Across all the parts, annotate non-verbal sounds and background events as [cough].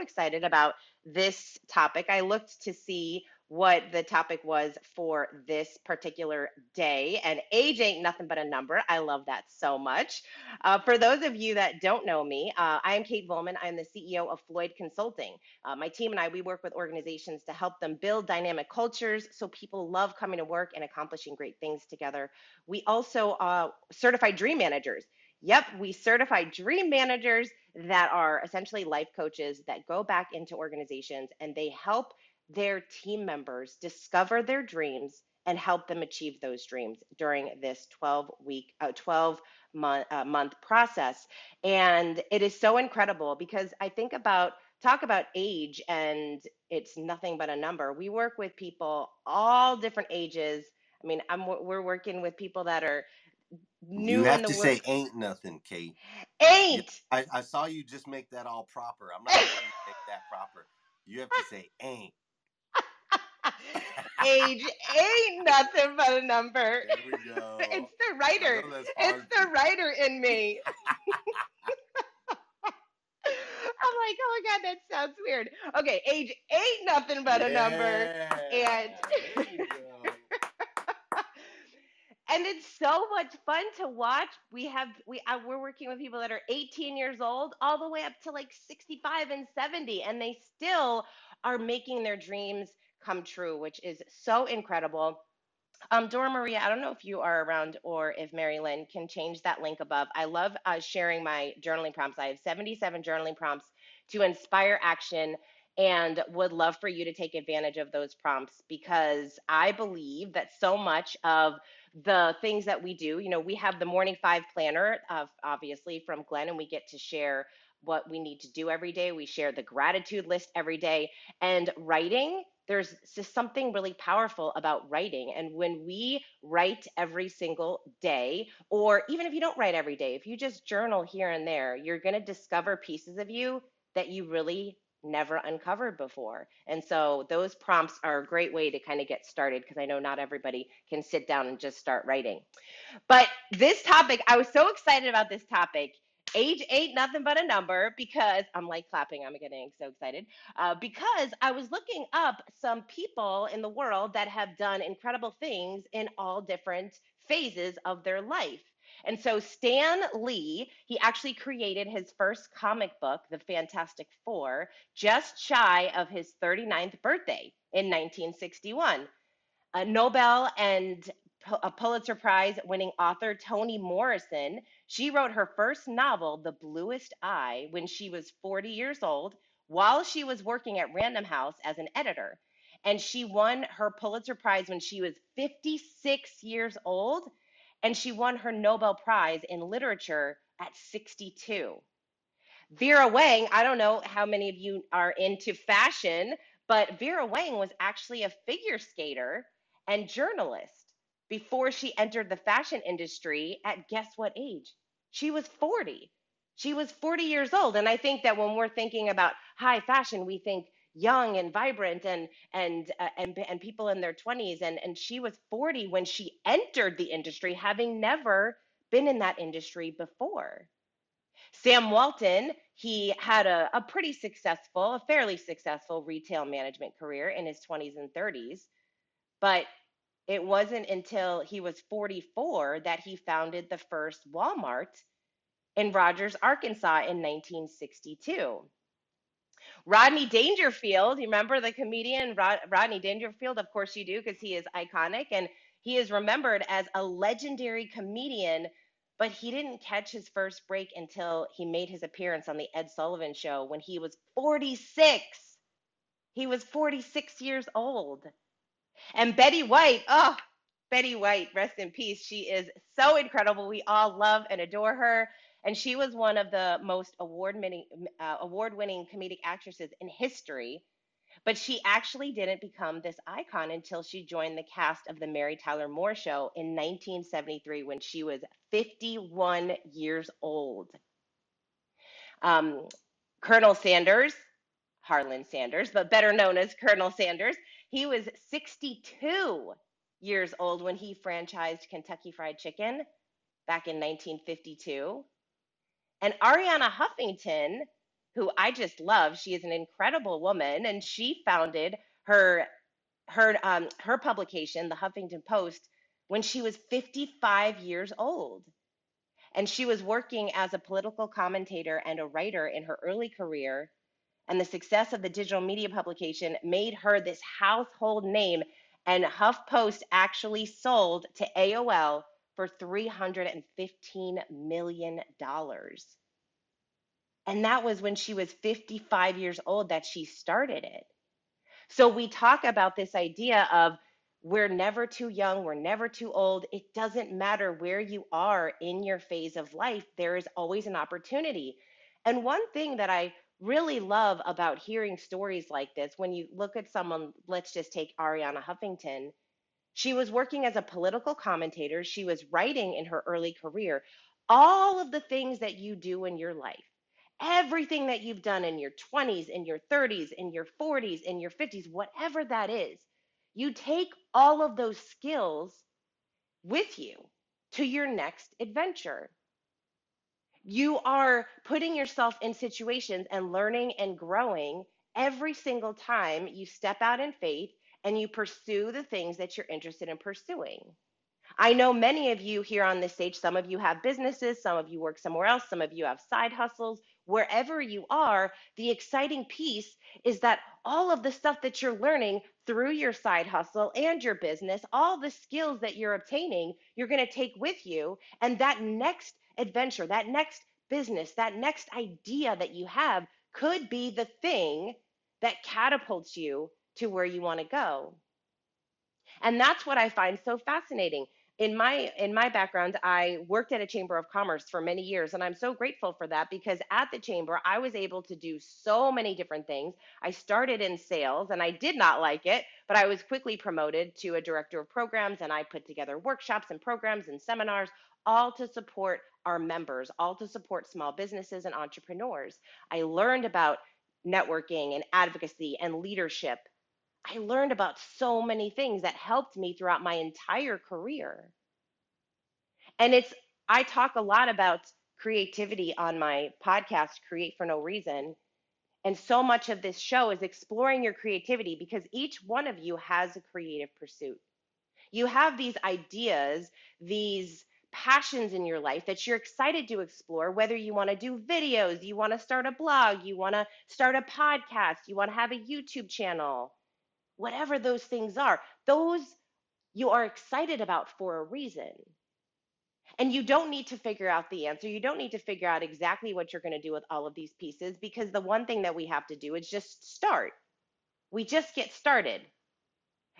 Excited about this topic. I looked to see what the topic was for this particular day. And age ain't nothing but a number. I love that so much. Uh, for those of you that don't know me, uh, I am Kate Volman. I'm the CEO of Floyd Consulting. Uh, my team and I, we work with organizations to help them build dynamic cultures so people love coming to work and accomplishing great things together. We also uh, certify dream managers. Yep, we certify dream managers that are essentially life coaches that go back into organizations and they help their team members discover their dreams and help them achieve those dreams during this 12 week uh, 12 month, uh, month process. And it is so incredible because i think about talk about age and it's nothing but a number. We work with people all different ages. I mean i'm we're working with people that are new You have to work say ain't nothing, Kate. Ain't I, I saw you just make that all proper. I'm not letting you make that proper. You have to say ain't. [laughs] age ain't nothing but a number [laughs] There we go. it's the writer it's the [laughs] writer in me I'm like, oh my God, that sounds weird. Okay, age ain't nothing but a number. And There you go. And it's so much fun to watch. We have we uh, we're working with people that are 18 years old all the way up to like 65 and 70 and they still are making their dreams come true, which is so incredible. Um, Dora Maria, I don't know if you are around or if Mary Lynn can change that link above. I love uh, sharing my journaling prompts. I have 77 journaling prompts to inspire action and would love for you to take advantage of those prompts because I believe that so much of the things that we do, you know, we have the Morning Five Planner, of obviously from Glenn, and we get to share what we need to do every day. We share the gratitude list every day. And writing there's just something really powerful about writing. And when we write every single day, or even if you don't write every day, if you just journal here and there, you're going to discover pieces of you that you really never uncovered before. And so those prompts are a great way to kind of get started because I know not everybody can sit down and just start writing. But this topic, I was so excited about this topic age ain't nothing but a number because I'm like clapping. I'm getting so excited uh, because I was looking up some people in the world that have done incredible things in all different phases of their life. And so Stan Lee, he actually created his first comic book, The Fantastic Four, just shy of his 39th birthday in 1961 a Nobel and a Pulitzer Prize winning author Toni Morrison. She wrote her first novel, The Bluest Eye, when she was 40 years old while she was working at Random House as an editor. And she won her Pulitzer Prize when she was 56 years old. And she won her Nobel Prize in literature at 62. Vera Wang, I don't know how many of you are into fashion, but Vera Wang was actually a figure skater and journalist before she entered the fashion industry at guess what age? She was 40. She was 40 years old. And I think that when we're thinking about high fashion, we think young and vibrant and and uh, and and people in their 20s and and she was 40 when she entered the industry having never been in that industry before. Sam Walton, he had a, a pretty successful, a fairly successful retail management career in his 20s and 30s, but it wasn't until he was 44 that he founded the first Walmart in Rogers, Arkansas in 1962. Rodney Dangerfield, you remember the comedian Rod- Rodney Dangerfield? Of course you do, because he is iconic and he is remembered as a legendary comedian, but he didn't catch his first break until he made his appearance on the Ed Sullivan show when he was 46. He was 46 years old. And Betty White, oh, Betty White, rest in peace. She is so incredible. We all love and adore her. And she was one of the most award-winning, uh, award-winning comedic actresses in history. But she actually didn't become this icon until she joined the cast of the Mary Tyler Moore Show in 1973 when she was 51 years old. Um, Colonel Sanders, Harlan Sanders, but better known as Colonel Sanders, he was 62 years old when he franchised Kentucky Fried Chicken back in 1952. And Arianna Huffington, who I just love, she is an incredible woman, and she founded her her um, her publication, the Huffington Post, when she was 55 years old. And she was working as a political commentator and a writer in her early career and the success of the digital media publication made her this household name. And HuffPost actually sold to AOL for $315 million. And that was when she was 55 years old that she started it. So we talk about this idea of we're never too young, we're never too old. It doesn't matter where you are in your phase of life, there is always an opportunity. And one thing that I really love about hearing stories like this when you look at someone, let's just take Arianna Huffington. She was working as a political commentator, she was writing in her early career. All of the things that you do in your life, everything that you've done in your 20s, in your 30s, in your 40s, in your 50s, whatever that is, you take all of those skills with you to your next adventure. You are putting yourself in situations and learning and growing every single time you step out in faith and you pursue the things that you're interested in pursuing. I know many of you here on this stage, some of you have businesses, some of you work somewhere else, some of you have side hustles. Wherever you are, the exciting piece is that all of the stuff that you're learning through your side hustle and your business, all the skills that you're obtaining, you're going to take with you. And that next adventure, that next business, that next idea that you have could be the thing that catapults you to where you want to go. And that's what I find so fascinating. In my in my background, I worked at a chamber of commerce for many years and I'm so grateful for that because at the chamber I was able to do so many different things. I started in sales and I did not like it, but I was quickly promoted to a director of programs and I put together workshops and programs and seminars all to support our members, all to support small businesses and entrepreneurs. I learned about networking and advocacy and leadership I learned about so many things that helped me throughout my entire career. And it's, I talk a lot about creativity on my podcast, Create for No Reason. And so much of this show is exploring your creativity because each one of you has a creative pursuit. You have these ideas, these passions in your life that you're excited to explore, whether you want to do videos, you want to start a blog, you want to start a podcast, you want to have a YouTube channel whatever those things are, those you are excited about for a reason. And you don't need to figure out the answer. You don't need to figure out exactly what you're going to do with all of these pieces because the one thing that we have to do is just start. We just get started.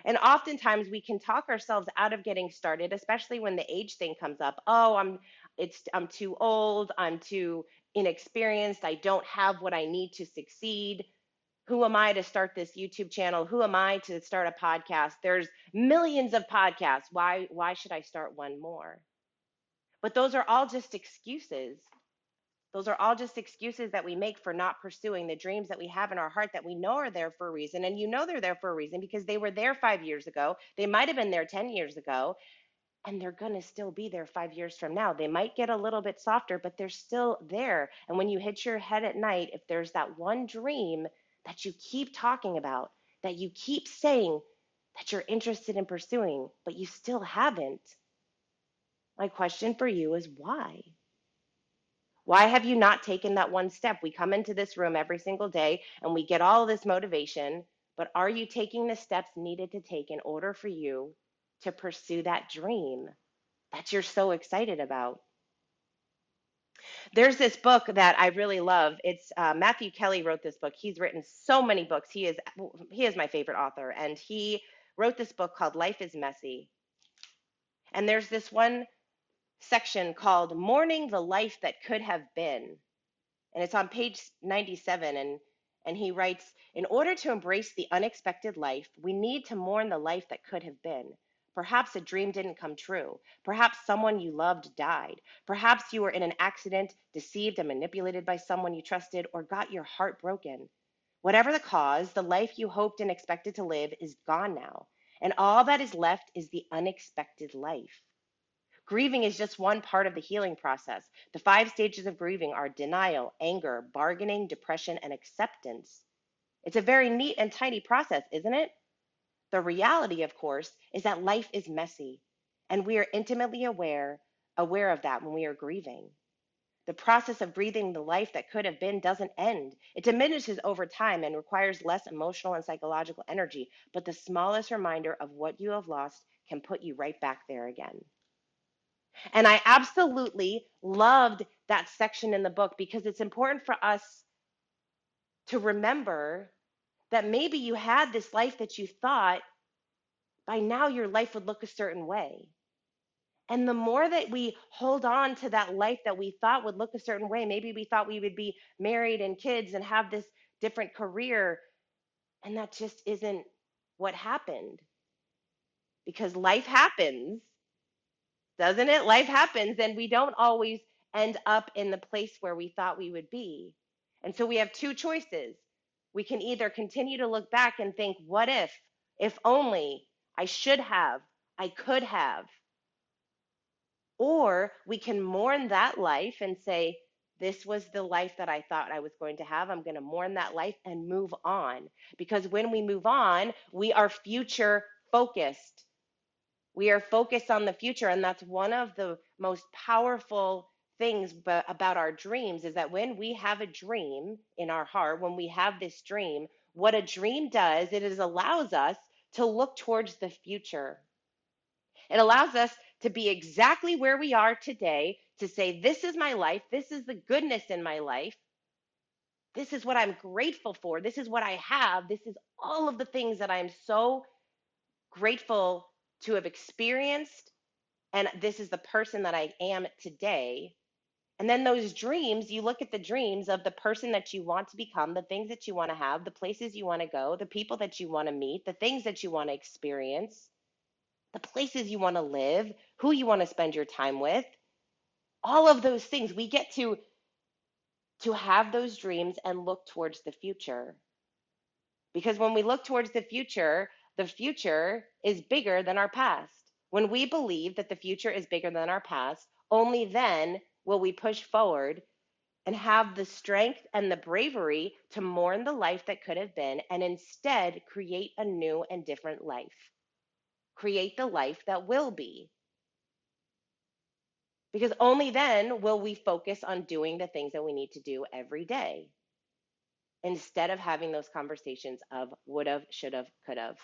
And oftentimes we can talk ourselves out of getting started, especially when the age thing comes up. Oh, I'm it's I'm too old, I'm too inexperienced, I don't have what I need to succeed who am I to start this YouTube channel? Who am I to start a podcast? There's millions of podcasts. Why why should I start one more? But those are all just excuses. Those are all just excuses that we make for not pursuing the dreams that we have in our heart that we know are there for a reason. And you know they're there for a reason because they were there five years ago. They might have been there 10 years ago, and they're going to still be there five years from now. They might get a little bit softer, but they're still there. And when you hit your head at night, if there's that one dream that you keep talking about, that you keep saying that you're interested in pursuing, but you still haven't. My question for you is why? Why have you not taken that one step? We come into this room every single day and we get all this motivation, but are you taking the steps needed to take in order for you to pursue that dream that you're so excited about? There's this book that I really love. It's uh, Matthew Kelly wrote this book. He's written so many books. He is he is my favorite author, and he wrote this book called Life is Messy. And there's this one section called Mourning the Life That Could Have Been. And it's on page 97 and and he writes, in order to embrace the unexpected life, we need to mourn the life that could have been. Perhaps a dream didn't come true. Perhaps someone you loved died. Perhaps you were in an accident, deceived and manipulated by someone you trusted, or got your heart broken. Whatever the cause, the life you hoped and expected to live is gone now, and all that is left is the unexpected life. Grieving is just one part of the healing process. The five stages of grieving are denial, anger, bargaining, depression, and acceptance. It's a very neat and tidy process, isn't it? The reality, of course, is that life is messy, and we are intimately aware aware of that when we are grieving. The process of breathing the life that could have been doesn't end. It diminishes over time and requires less emotional and psychological energy, but the smallest reminder of what you have lost can put you right back there again. And I absolutely loved that section in the book because it's important for us to remember that maybe you had this life that you thought by now your life would look a certain way. And the more that we hold on to that life that we thought would look a certain way, maybe we thought we would be married and kids and have this different career, and that just isn't what happened. Because life happens, doesn't it? Life happens, and we don't always end up in the place where we thought we would be. And so we have two choices we can either continue to look back and think, what if, if only, I should have, I could have. Or we can mourn that life and say, this was the life that I thought I was going to have. I'm going to mourn that life and move on. Because when we move on, we are future focused. We are focused on the future. And that's one of the most powerful things ba- about our dreams is that when we have a dream in our heart, when we have this dream, what a dream does, it is allows us to look towards the future. It allows us to be exactly where we are today, to say, This is my life. This is the goodness in my life. This is what I'm grateful for. This is what I have. This is all of the things that I'm so grateful to have experienced. And this is the person that I am today. And then those dreams, you look at the dreams of the person that you want to become, the things that you want to have, the places you want to go, the people that you want to meet, the things that you want to experience, the places you want to live, who you want to spend your time with. All of those things, we get to to have those dreams and look towards the future. Because when we look towards the future, the future is bigger than our past. When we believe that the future is bigger than our past, only then will we push forward and have the strength and the bravery to mourn the life that could have been and instead create a new and different life. Create the life that will be. Because only then will we focus on doing the things that we need to do every day instead of having those conversations of would have, should have, could have.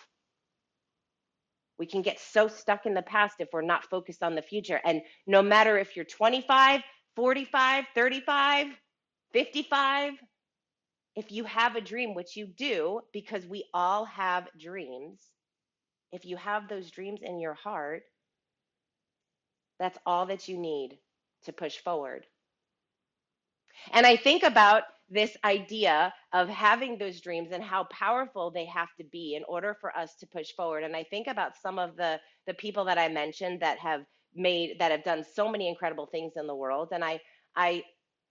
We can get so stuck in the past if we're not focused on the future. And no matter if you're 25, 45, 35, 55, if you have a dream, which you do, because we all have dreams, if you have those dreams in your heart, that's all that you need to push forward. And I think about this idea of having those dreams and how powerful they have to be in order for us to push forward. And I think about some of the the people that I mentioned that have made that have done so many incredible things in the world. And I I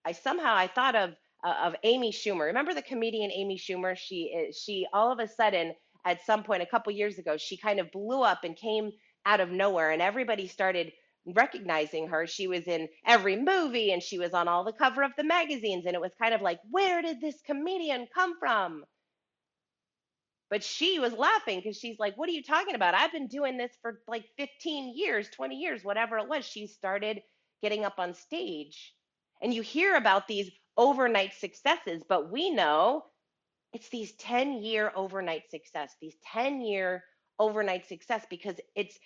I somehow I thought of uh, of Amy Schumer. Remember the comedian Amy Schumer? She is she all of a sudden at some point a couple years ago she kind of blew up and came out of nowhere and everybody started recognizing her. She was in every movie and she was on all the cover of the magazines. And it was kind of like, where did this comedian come from? But she was laughing because she's like, what are you talking about? I've been doing this for like 15 years, 20 years, whatever it was. She started getting up on stage. And you hear about these overnight successes, but we know it's these 10 year overnight success, these 10 year overnight success because it's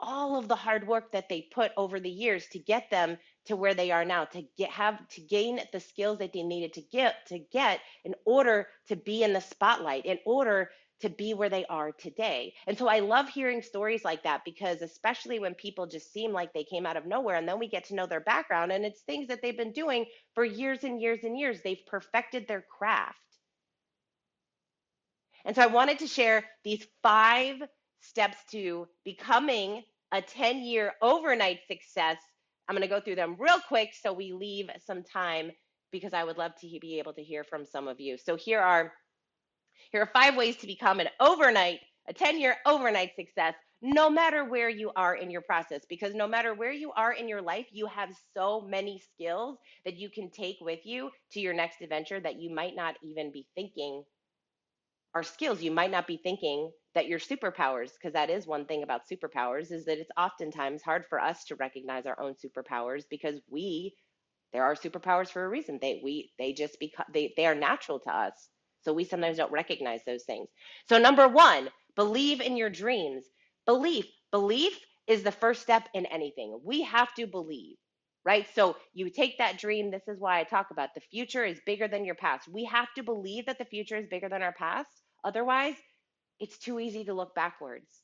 all of the hard work that they put over the years to get them to where they are now to get have to gain the skills that they needed to get to get in order to be in the spotlight in order to be where they are today. And so I love hearing stories like that because especially when people just seem like they came out of nowhere and then we get to know their background and it's things that they've been doing for years and years and years. They've perfected their craft. And so I wanted to share these five steps to becoming a 10 year overnight success. I'm going to go through them real quick so we leave some time because I would love to be able to hear from some of you. So here are here are five ways to become an overnight, a 10 year overnight success, no matter where you are in your process. Because no matter where you are in your life, you have so many skills that you can take with you to your next adventure that you might not even be thinking are skills you might not be thinking that your superpowers because that is one thing about superpowers is that it's oftentimes hard for us to recognize our own superpowers because we there are superpowers for a reason. They we they just become they they are natural to us. So we sometimes don't recognize those things. So number 1 believe in your dreams. Belief belief is the first step in anything. We have to believe right? So you take that dream this is why i talk about the future is bigger than your past. We have to believe that the future is bigger than our past. Otherwise it's too easy to look backwards.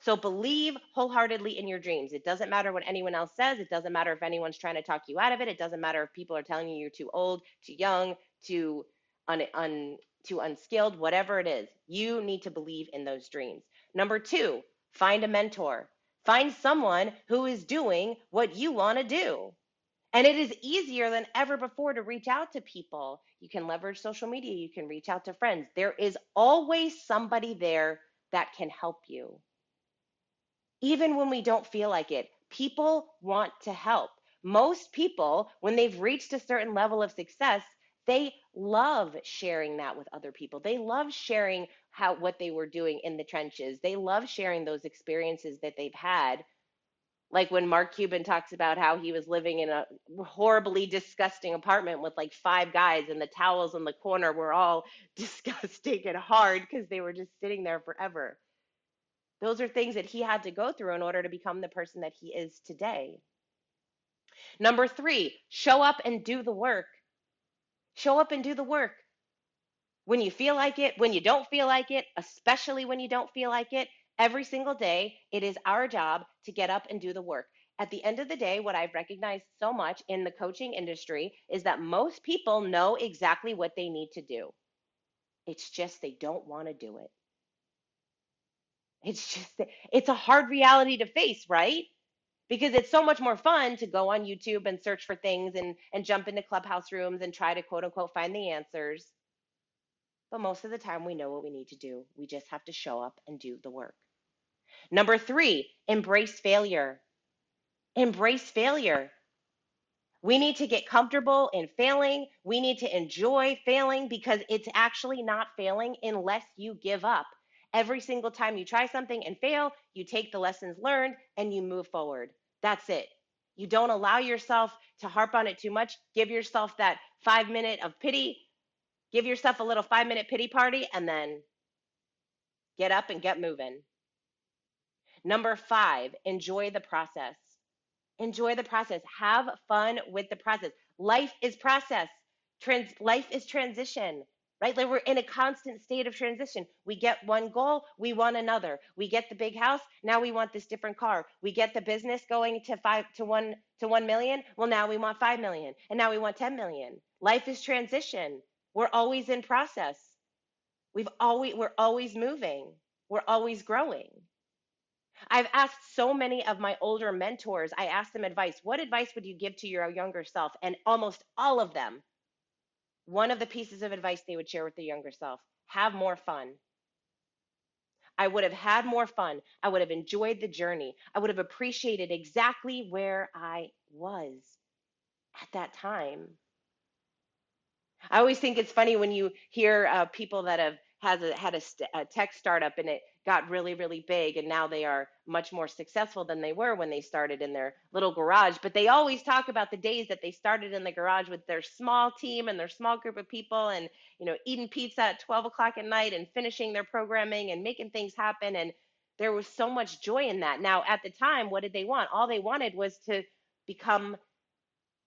So believe wholeheartedly in your dreams. It doesn't matter what anyone else says. It doesn't matter if anyone's trying to talk you out of it. It doesn't matter if people are telling you you're too old, too young, too un, un, too unskilled, whatever it is. You need to believe in those dreams. Number two, find a mentor. Find someone who is doing what you want to do. And it is easier than ever before to reach out to people. You can leverage social media, you can reach out to friends. There is always somebody there that can help you. Even when we don't feel like it, people want to help. Most people, when they've reached a certain level of success, they love sharing that with other people. They love sharing how what they were doing in the trenches. They love sharing those experiences that they've had. Like when Mark Cuban talks about how he was living in a horribly disgusting apartment with like five guys, and the towels in the corner were all [laughs] disgusting and hard because they were just sitting there forever. Those are things that he had to go through in order to become the person that he is today. Number three, show up and do the work. Show up and do the work. When you feel like it, when you don't feel like it, especially when you don't feel like it, every single day, it is our job to get up and do the work. At the end of the day, what I've recognized so much in the coaching industry is that most people know exactly what they need to do. It's just they don't want to do it. It's just, it's a hard reality to face, right? Because it's so much more fun to go on YouTube and search for things and, and jump into clubhouse rooms and try to quote unquote find the answers. But most of the time, we know what we need to do. We just have to show up and do the work. Number three, embrace failure. Embrace failure. We need to get comfortable in failing. We need to enjoy failing because it's actually not failing unless you give up. Every single time you try something and fail, you take the lessons learned and you move forward. That's it. You don't allow yourself to harp on it too much. Give yourself that five minute of pity. Give yourself a little five minute pity party and then get up and get moving. Number five, enjoy the process. Enjoy the process. Have fun with the process. Life is process. Trans- life is transition right? Like we're in a constant state of transition. We get one goal, we want another. We get the big house, now we want this different car. We get the business going to five to one to one million. Well, now we want five million, and now we want 10 million. Life is transition. We're always in process. We've always we're always moving. We're always growing. I've asked so many of my older mentors, I asked them advice. What advice would you give to your younger self? And almost all of them one of the pieces of advice they would share with the younger self have more fun. I would have had more fun. I would have enjoyed the journey. I would have appreciated exactly where I was at that time. I always think it's funny when you hear uh, people that have has a, had a, st- a tech startup and it got really, really big, and now they are much more successful than they were when they started in their little garage. But they always talk about the days that they started in the garage with their small team and their small group of people, and you know, eating pizza at 12 o'clock at night and finishing their programming and making things happen. And there was so much joy in that. Now, at the time, what did they want? All they wanted was to become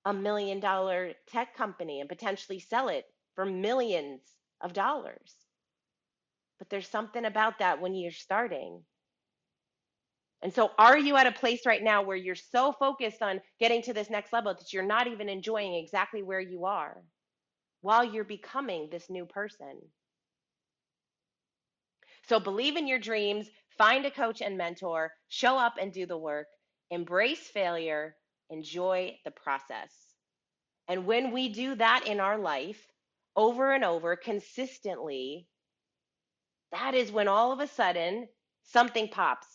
a million dollar tech company and potentially sell it for millions of dollars. But there's something about that when you're starting. And so, are you at a place right now where you're so focused on getting to this next level that you're not even enjoying exactly where you are while you're becoming this new person? So, believe in your dreams, find a coach and mentor, show up and do the work, embrace failure, enjoy the process. And when we do that in our life over and over consistently, that is when all of a sudden something pops.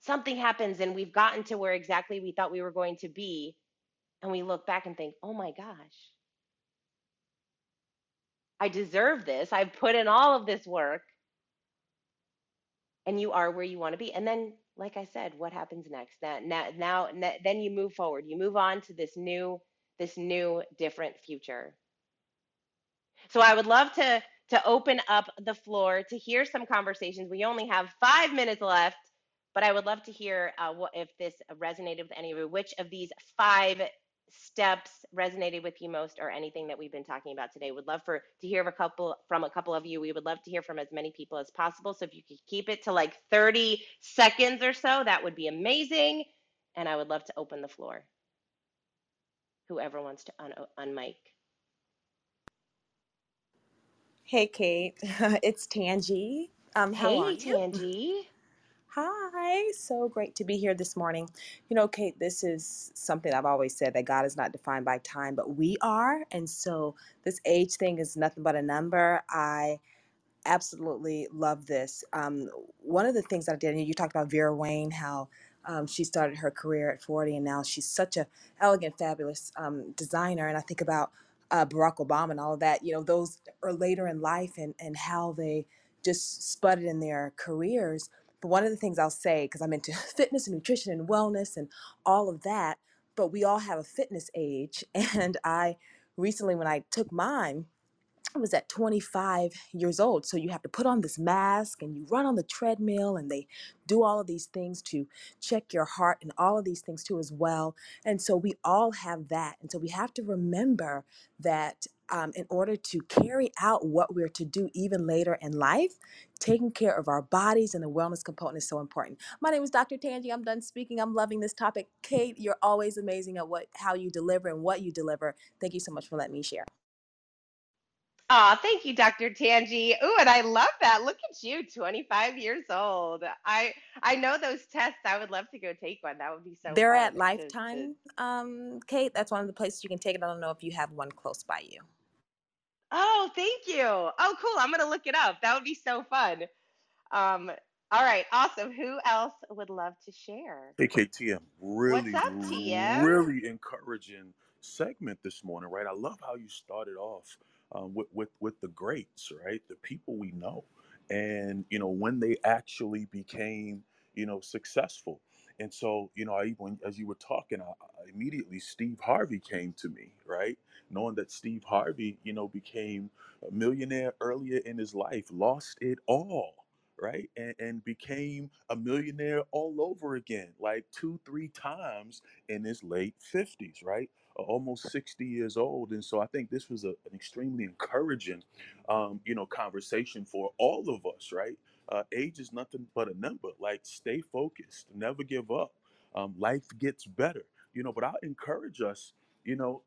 Something happens, and we've gotten to where exactly we thought we were going to be. And we look back and think, oh my gosh, I deserve this. I've put in all of this work. And you are where you want to be. And then, like I said, what happens next? Now, now, now, then you move forward. You move on to this new, this new, different future. So I would love to to open up the floor to hear some conversations. We only have five minutes left, but I would love to hear uh, what, if this resonated with any of you. Which of these five steps resonated with you most, or anything that we've been talking about today? Would love for to hear from a couple from a couple of you. We would love to hear from as many people as possible. So if you could keep it to like 30 seconds or so, that would be amazing. And I would love to open the floor. Whoever wants to un- unmic. Hey, Kate. [laughs] It's Tangi. Um, how are Hey, you? Hi. So great to be here this morning. You know, Kate, this is something I've always said that God is not defined by time, but we are. And so this age thing is nothing but a number. I absolutely love this. Um, one of the things that I did, and you talked about Vera Wang, how Um, she started her career at 40, and now she's such a elegant, fabulous um, designer. And I think about uh, Barack Obama and all of that. You know, those are later in life and and how they just spudded in their careers. But one of the things I'll say, because I'm into [laughs] fitness and nutrition and wellness and all of that, but we all have a fitness age. [laughs] And I recently, when I took mine, I was at 25 years old. So you have to put on this mask and you run on the treadmill and they do all of these things to check your heart and all of these things too as well. And so we all have that. And so we have to remember that um, in order to carry out what we're to do even later in life, taking care of our bodies and the wellness component is so important. My name is Dr. Tangi. I'm done speaking. I'm loving this topic. Kate, you're always amazing at what how you deliver and what you deliver. Thank you so much for letting me share. Aw, thank you, Dr. Tangi. Ooh, and I love that. Look at you, 25 years old. I I know those tests. I would love to go take one. That would be so They're fun at to to Lifetime, um, Kate. That's one of the places you can take it. I don't know if you have one close by you. Oh, thank you. Oh, cool. I'm gonna look it up. That would be so fun. Um, all right, awesome. Who else would love to share? Hey, KTM, What's really, up, TM? really encouraging segment this morning, right? I love how you started off um, with, with with the greats, right? The people we know, and you know when they actually became, you know, successful. And so, you know, I even as you were talking, I, I immediately Steve Harvey came to me, right? Knowing that Steve Harvey, you know, became a millionaire earlier in his life, lost it all, right? And, and became a millionaire all over again, like two, three times in his late 50s, right? Almost 60 years old. And so I think this was a, an extremely encouraging, um, you know, conversation for all of us, right? Uh, age is nothing but a number. Like, stay focused, never give up. Um, life gets better, you know, but I encourage us, you know,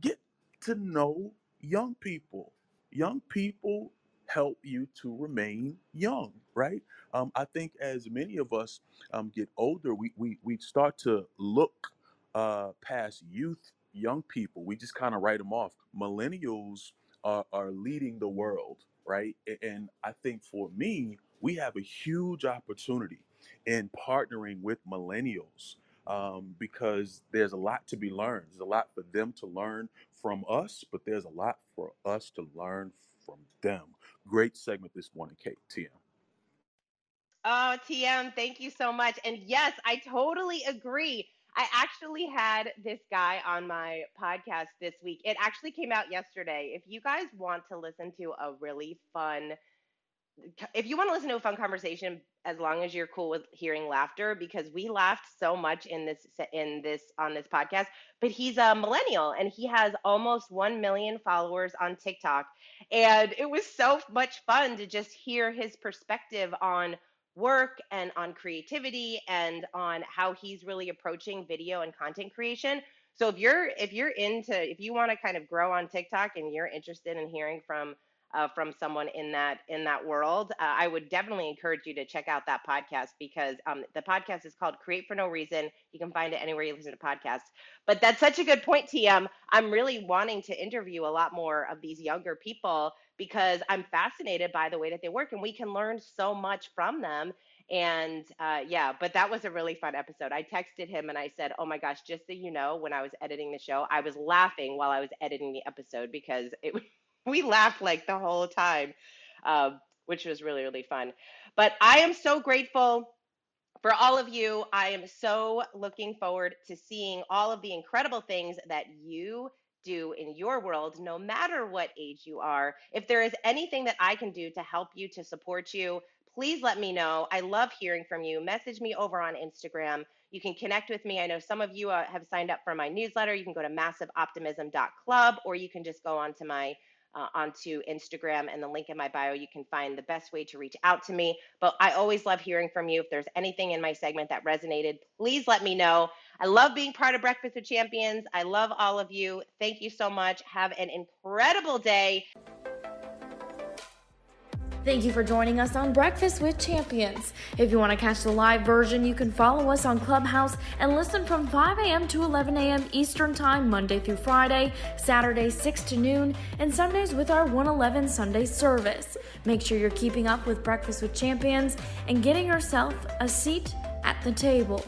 get to know young people. Young people help you to remain young, right? Um, I think as many of us um, get older, we, we, we start to look uh, past youth, young people. We just kind of write them off. Millennials are, are leading the world, right? And I think for me, we have a huge opportunity in partnering with millennials um, because there's a lot to be learned. There's a lot for them to learn from us, but there's a lot for us to learn from them. Great segment this morning, Kate TM. Oh, TM, thank you so much. And yes, I totally agree. I actually had this guy on my podcast this week. It actually came out yesterday. If you guys want to listen to a really fun if you want to listen to a fun conversation as long as you're cool with hearing laughter because we laughed so much in this in this on this podcast but he's a millennial and he has almost 1 million followers on TikTok and it was so much fun to just hear his perspective on work and on creativity and on how he's really approaching video and content creation so if you're if you're into if you want to kind of grow on TikTok and you're interested in hearing from uh, from someone in that in that world, uh, I would definitely encourage you to check out that podcast because um, the podcast is called Create for No Reason. You can find it anywhere you listen to podcasts. But that's such a good point, TM. I'm really wanting to interview a lot more of these younger people because I'm fascinated by the way that they work, and we can learn so much from them. And uh, yeah, but that was a really fun episode. I texted him and I said, "Oh my gosh, just so you know, when I was editing the show, I was laughing while I was editing the episode because it [laughs] we laughed like the whole time, um, which was really, really fun. But I am so grateful for all of you. I am so looking forward to seeing all of the incredible things that you do in your world, no matter what age you are. If there is anything that I can do to help you, to support you, please let me know. I love hearing from you. Message me over on Instagram. You can connect with me. I know some of you uh, have signed up for my newsletter. You can go to massiveoptimism.club or you can just go onto my uh, onto Instagram and the link in my bio. You can find the best way to reach out to me. But I always love hearing from you. If there's anything in my segment that resonated, please let me know. I love being part of Breakfast with Champions. I love all of you. Thank you so much. Have an incredible day. Thank you for joining us on Breakfast with Champions. If you want to catch the live version, you can follow us on Clubhouse and listen from 5 a.m. to 11 a.m. Eastern Time, Monday through Friday, Saturday 6 to noon, and Sundays with our 111 Sunday service. Make sure you're keeping up with Breakfast with Champions and getting yourself a seat at the table.